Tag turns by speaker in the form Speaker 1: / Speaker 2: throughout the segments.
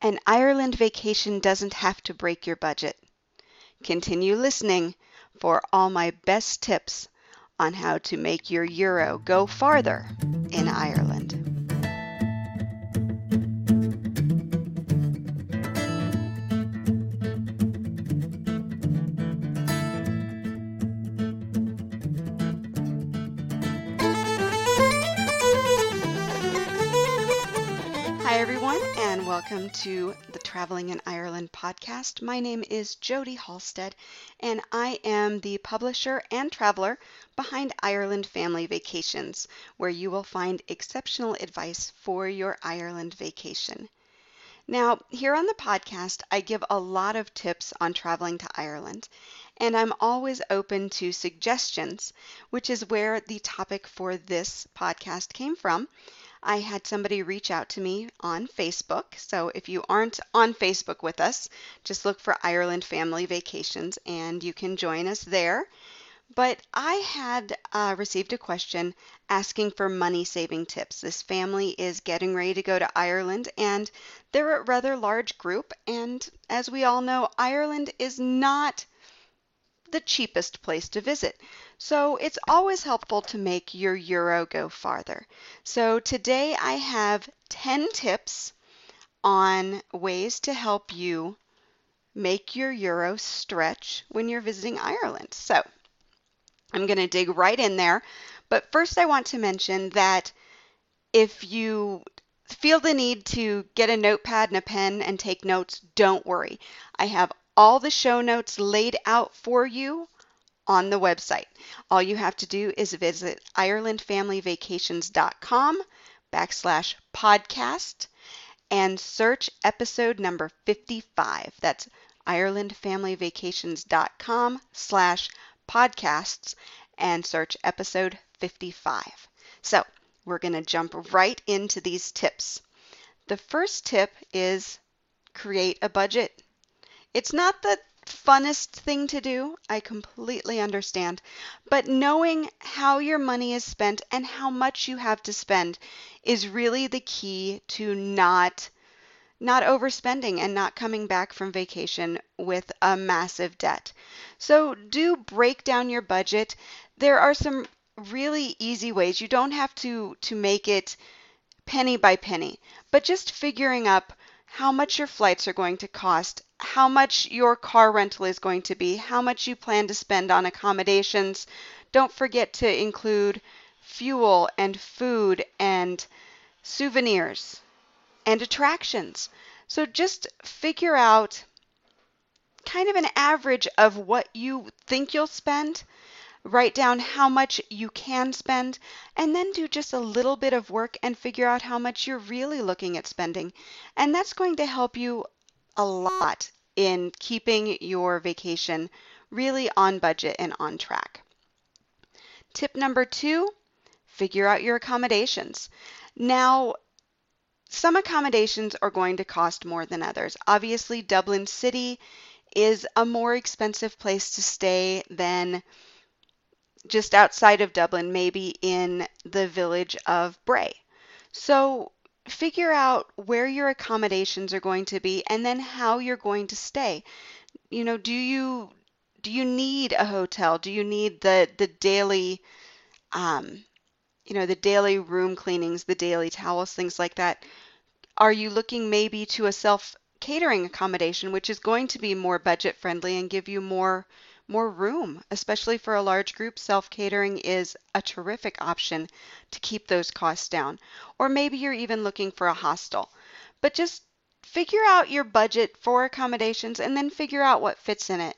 Speaker 1: An Ireland vacation doesn't have to break your budget. Continue listening for all my best tips on how to make your euro go farther in Ireland. Welcome to the Traveling in Ireland podcast. My name is Jody Halstead, and I am the publisher and traveler behind Ireland Family Vacations, where you will find exceptional advice for your Ireland vacation. Now, here on the podcast, I give a lot of tips on traveling to Ireland, and I'm always open to suggestions, which is where the topic for this podcast came from. I had somebody reach out to me on Facebook. So if you aren't on Facebook with us, just look for Ireland Family Vacations and you can join us there. But I had uh, received a question asking for money saving tips. This family is getting ready to go to Ireland and they're a rather large group. And as we all know, Ireland is not the cheapest place to visit. So it's always helpful to make your euro go farther. So today I have 10 tips on ways to help you make your euro stretch when you're visiting Ireland. So I'm going to dig right in there. But first, I want to mention that if you feel the need to get a notepad and a pen and take notes, don't worry. I have all the show notes laid out for you on the website. All you have to do is visit IrelandFamilyVacations.com backslash podcast and search episode number 55. That's IrelandFamilyVacations.com slash podcasts and search episode 55. So we're going to jump right into these tips. The first tip is create a budget it's not the funnest thing to do. I completely understand. But knowing how your money is spent and how much you have to spend is really the key to not not overspending and not coming back from vacation with a massive debt. So do break down your budget. There are some really easy ways. You don't have to to make it penny by penny, but just figuring up how much your flights are going to cost, how much your car rental is going to be, how much you plan to spend on accommodations. Don't forget to include fuel and food and souvenirs and attractions. So just figure out kind of an average of what you think you'll spend write down how much you can spend, and then do just a little bit of work and figure out how much you're really looking at spending. And that's going to help you a lot in keeping your vacation really on budget and on track. Tip number two figure out your accommodations. Now, some accommodations are going to cost more than others. Obviously, Dublin City is a more expensive place to stay than just outside of Dublin, maybe in the village of Bray. So figure out where your accommodations are going to be and then how you're going to stay. You know, do you do you need a hotel? Do you need the the daily um you know, the daily room cleanings, the daily towels, things like that? Are you looking maybe to a self catering accommodation which is going to be more budget friendly and give you more more room, especially for a large group. Self catering is a terrific option to keep those costs down. Or maybe you're even looking for a hostel. But just figure out your budget for accommodations and then figure out what fits in it.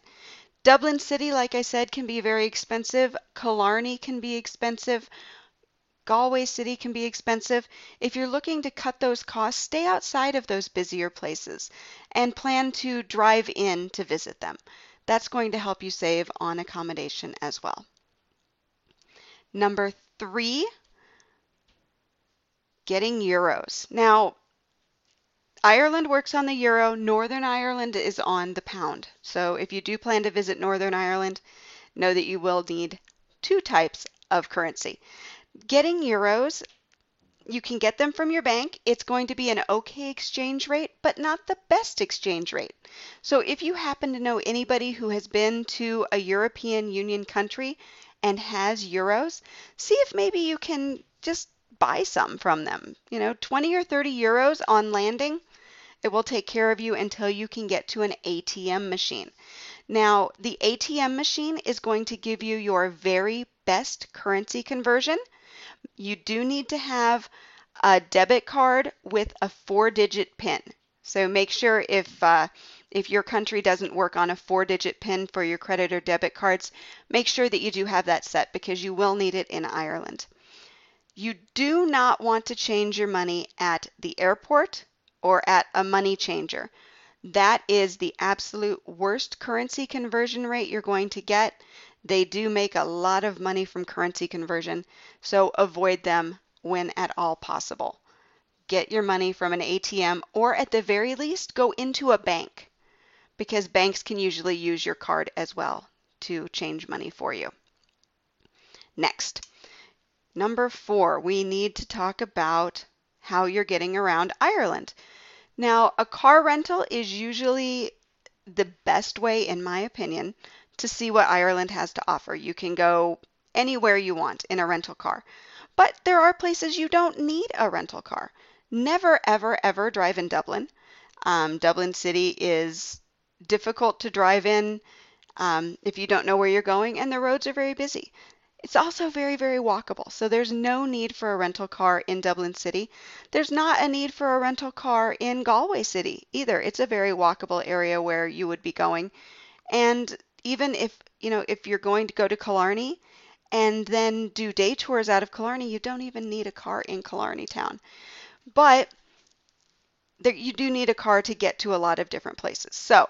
Speaker 1: Dublin City, like I said, can be very expensive. Killarney can be expensive. Galway City can be expensive. If you're looking to cut those costs, stay outside of those busier places and plan to drive in to visit them. That's going to help you save on accommodation as well. Number three, getting euros. Now, Ireland works on the euro, Northern Ireland is on the pound. So if you do plan to visit Northern Ireland, know that you will need two types of currency. Getting euros you can get them from your bank. It's going to be an okay exchange rate, but not the best exchange rate. So if you happen to know anybody who has been to a European Union country and has euros, see if maybe you can just buy some from them. You know, 20 or 30 euros on landing. It will take care of you until you can get to an ATM machine. Now, the ATM machine is going to give you your very best currency conversion you do need to have a debit card with a four digit PIN. So make sure if uh, if your country doesn't work on a four digit PIN for your credit or debit cards, make sure that you do have that set because you will need it in Ireland. You do not want to change your money at the airport or at a money changer. That is the absolute worst currency conversion rate you're going to get. They do make a lot of money from currency conversion, so avoid them when at all possible. Get your money from an ATM or at the very least go into a bank because banks can usually use your card as well to change money for you. Next, number four, we need to talk about how you're getting around Ireland. Now, a car rental is usually the best way, in my opinion, to see what Ireland has to offer. You can go anywhere you want in a rental car. But there are places you don't need a rental car. Never, ever, ever drive in Dublin. Um, Dublin City is difficult to drive in um, if you don't know where you're going, and the roads are very busy. It's also very, very walkable. So there's no need for a rental car in Dublin City. There's not a need for a rental car in Galway City either. It's a very walkable area where you would be going. And even if you know if you're going to go to Killarney and then do day tours out of Killarney, you don't even need a car in Killarney town. But there, you do need a car to get to a lot of different places. So,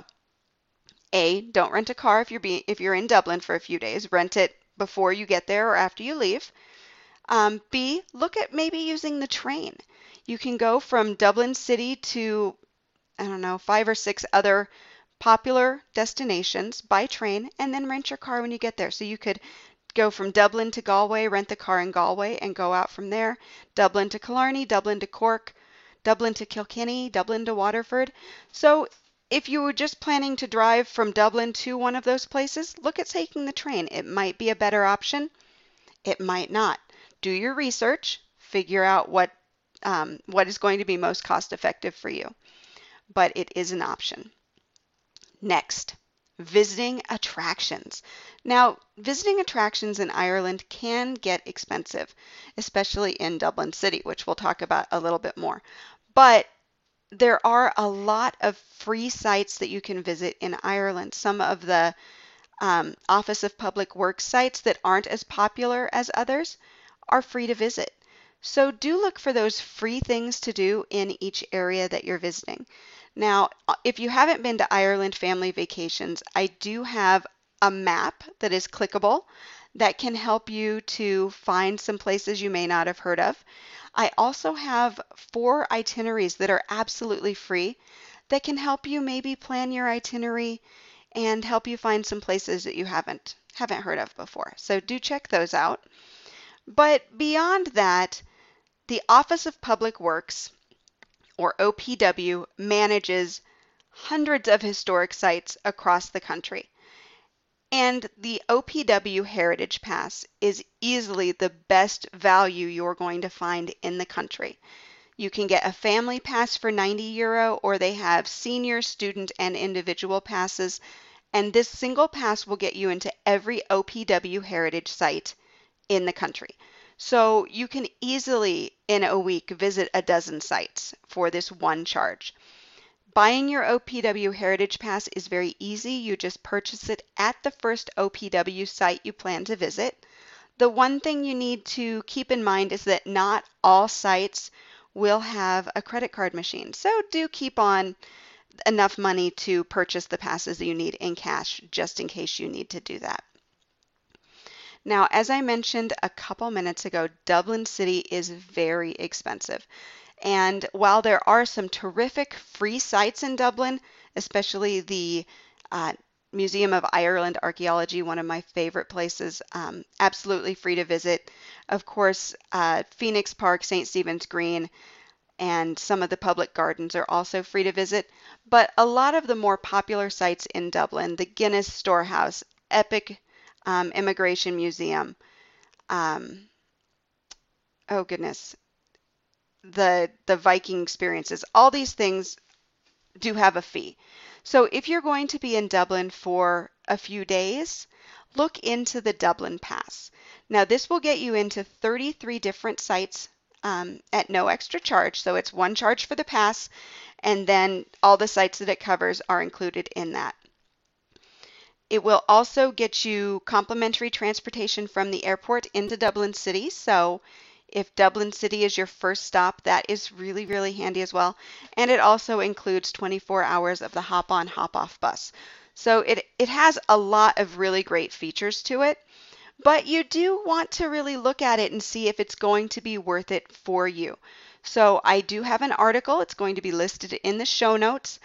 Speaker 1: A, don't rent a car if you're being, if you're in Dublin for a few days. Rent it before you get there or after you leave. Um, B, look at maybe using the train. You can go from Dublin City to I don't know, five or six other popular destinations by train and then rent your car when you get there. So you could go from Dublin to Galway, rent the car in Galway and go out from there. Dublin to Killarney, Dublin to Cork, Dublin to Kilkenny, Dublin to Waterford. So if you were just planning to drive from Dublin to one of those places, look at taking the train. It might be a better option. It might not. Do your research, figure out what um, what is going to be most cost effective for you. But it is an option. Next, visiting attractions. Now, visiting attractions in Ireland can get expensive, especially in Dublin City, which we'll talk about a little bit more. But there are a lot of free sites that you can visit in Ireland. Some of the um, Office of Public Works sites that aren't as popular as others are free to visit. So do look for those free things to do in each area that you're visiting. Now, uh, if you haven't been to Ireland Family Vacations, I do have a map that is clickable that can help you to find some places you may not have heard of. I also have four itineraries that are absolutely free that can help you maybe plan your itinerary and help you find some places that you haven't haven't heard of before. So do check those out. But beyond that, the Office of Public Works or OPW, manages hundreds of historic sites across the country. And the OPW Heritage Pass is easily the best value you're going to find in the country. You can get a family pass for 90 euro, or they have senior, student, and individual passes. And this single pass will get you into every OPW heritage site in the country. So you can easily, in a week, visit a dozen sites for this one charge. Buying your OPW Heritage Pass is very easy. You just purchase it at the first OPW site you plan to visit. The one thing you need to keep in mind is that not all sites will have a credit card machine. So do keep on enough money to purchase the passes you need in cash just in case you need to do that. Now, as I mentioned a couple minutes ago, Dublin City is very expensive. And while there are some terrific free sites in Dublin, especially the uh, Museum of Ireland Archaeology, one of my favorite places, um, absolutely free to visit. Of course, uh, Phoenix Park, St. Stephen's Green, and some of the public gardens are also free to visit. But a lot of the more popular sites in Dublin, the Guinness Storehouse, Epic um, Immigration Museum, um, oh goodness, the the Viking experiences, all these things do have a fee. So if you're going to be in Dublin for a few days, look into the Dublin Pass. Now this will get you into 33 different sites um, at no extra charge. So it's one charge for the pass, and then all the sites that it covers are included in that. It will also get you complimentary transportation from the airport into Dublin City. So if Dublin City is your first stop, that is really, really handy as well. And it also includes 24 hours of the hop on, hop off bus. So it, it has a lot of really great features to it, but you do want to really look at it and see if it's going to be worth it for you. So I do have an article, it's going to be listed in the show notes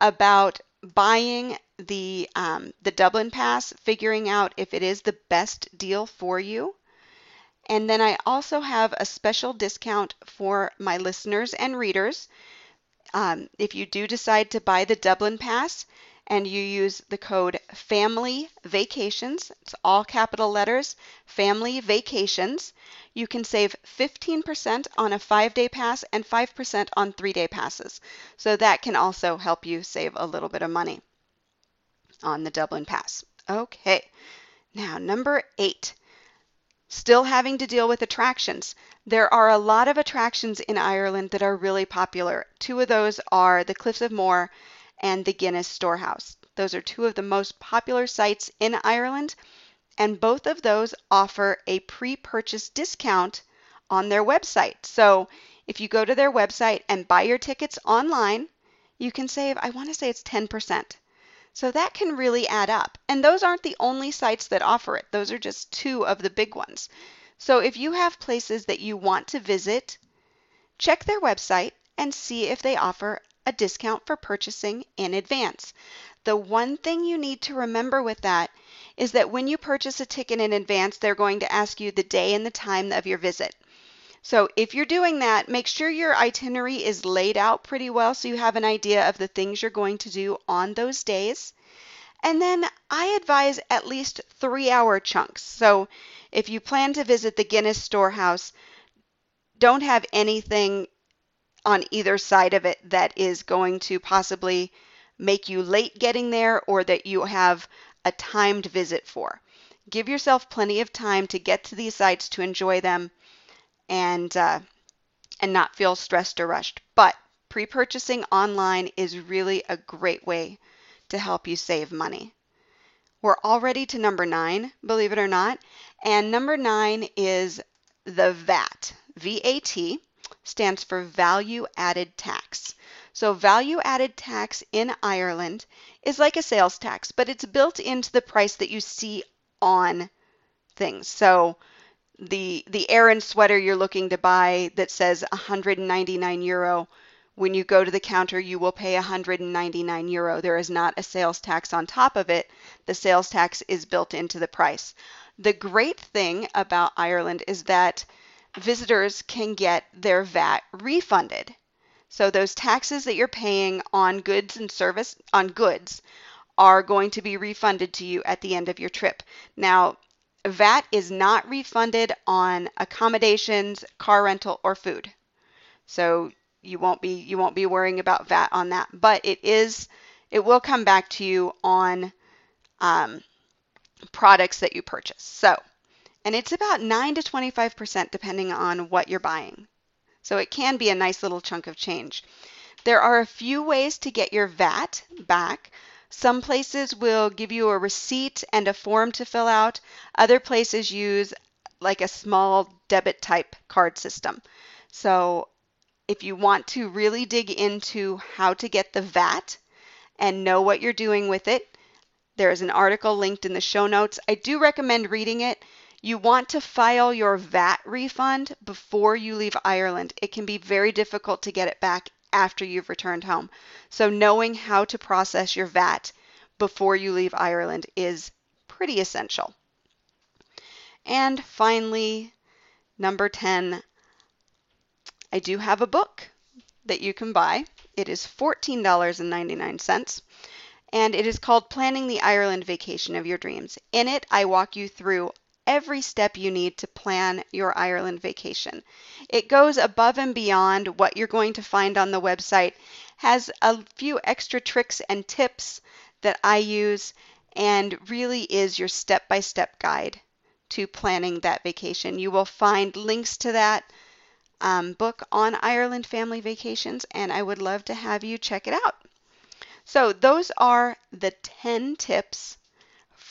Speaker 1: about buying the um, the Dublin Pass, figuring out if it is the best deal for you. And then I also have a special discount for my listeners and readers. Um, if you do decide to buy the Dublin Pass and you use the code Family Vacations, it's all capital letters, Family Vacations, you can save 15% on a five day pass and 5% on three day passes. So that can also help you save a little bit of money on the Dublin Pass. Okay, now number eight Still having to deal with attractions. There are a lot of attractions in Ireland that are really popular. Two of those are the Cliffs of Moher and the Guinness Storehouse. Those are two of the most popular sites in Ireland, and both of those offer a pre purchase discount on their website. So if you go to their website and buy your tickets online, you can save, I want to say it's 10%. So that can really add up. And those aren't the only sites that offer it. Those are just two of the big ones. So if you have places that you want to visit, check their website and see if they offer a discount for purchasing in advance. The one thing you need to remember with that is that when you purchase a ticket in advance, they're going to ask you the day and the time of your visit. So if you're doing that, make sure your itinerary is laid out pretty well so you have an idea of the things you're going to do on those days. And then I advise at least three hour chunks. So if you plan to visit the Guinness Storehouse, don't have anything on either side of it that is going to possibly make you late getting there or that you have a timed visit for. Give yourself plenty of time to get to these sites to enjoy them and uh, and not feel stressed or rushed. But pre-purchasing online is really a great way to help you save money. We're already to number nine, believe it or not. And number nine is the VAT. VAT stands for value added tax. So, value added tax in Ireland is like a sales tax, but it's built into the price that you see on things. So, the the Aran sweater you're looking to buy that says 199 euro when you go to the counter you will pay 199 euro. There is not a sales tax on top of it. The sales tax is built into the price. The great thing about Ireland is that visitors can get their VAT refunded. So those taxes that you're paying on goods and service on goods are going to be refunded to you at the end of your trip. Now VAT is not refunded on accommodations, car rental, or food. So you won't be you won't be worrying about VAT on that, but it is it will come back to you on um, products that you purchase. So, and it's about 9 to 25% depending on what you're buying. So it can be a nice little chunk of change. There are a few ways to get your VAT back. Some places will give you a receipt and a form to fill out. Other places use like a small debit type card system. So if you want to really dig into how to get the VAT and know what you're doing with it, there is an article linked in the show notes. I do recommend reading it. You want to file your VAT refund before you leave Ireland. It can be very difficult to get it back after you've returned home. So knowing how to process your VAT before you leave Ireland is pretty essential. And finally, number 10, I do have a book that you can buy. It is $14.99 and it is called Planning the Ireland Vacation of Your Dreams. In it, I walk you through every step you need to plan your Ireland vacation. It goes above and beyond what you're going to find on the website, has a few extra tricks and tips that I use, and really is your step by step guide to planning that vacation. You will find links to that um, book on Ireland family vacations, and I would love to have you check it out. So, those are the 10 tips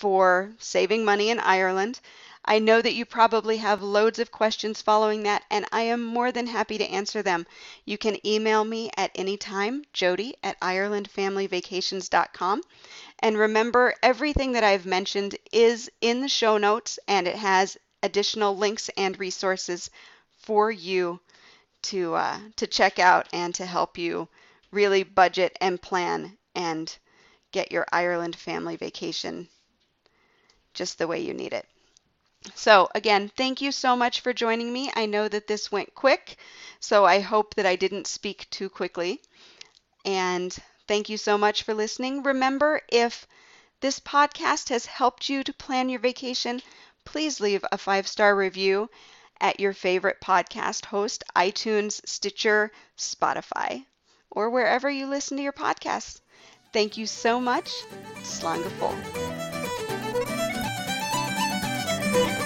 Speaker 1: for saving money in Ireland. I know that you probably have loads of questions following that, and I am more than happy to answer them. You can email me at any time, jody at irelandfamilyvacations.com. And remember, everything that I've mentioned is in the show notes, and it has additional links and resources for you to, uh, to check out and to help you really budget and plan and get your Ireland family vacation just the way you need it. So, again, thank you so much for joining me. I know that this went quick, so I hope that I didn't speak too quickly. And thank you so much for listening. Remember, if this podcast has helped you to plan your vacation, please leave a five star review at your favorite podcast host, iTunes, Stitcher, Spotify, or wherever you listen to your podcasts. Thank you so much. Slán Thank you.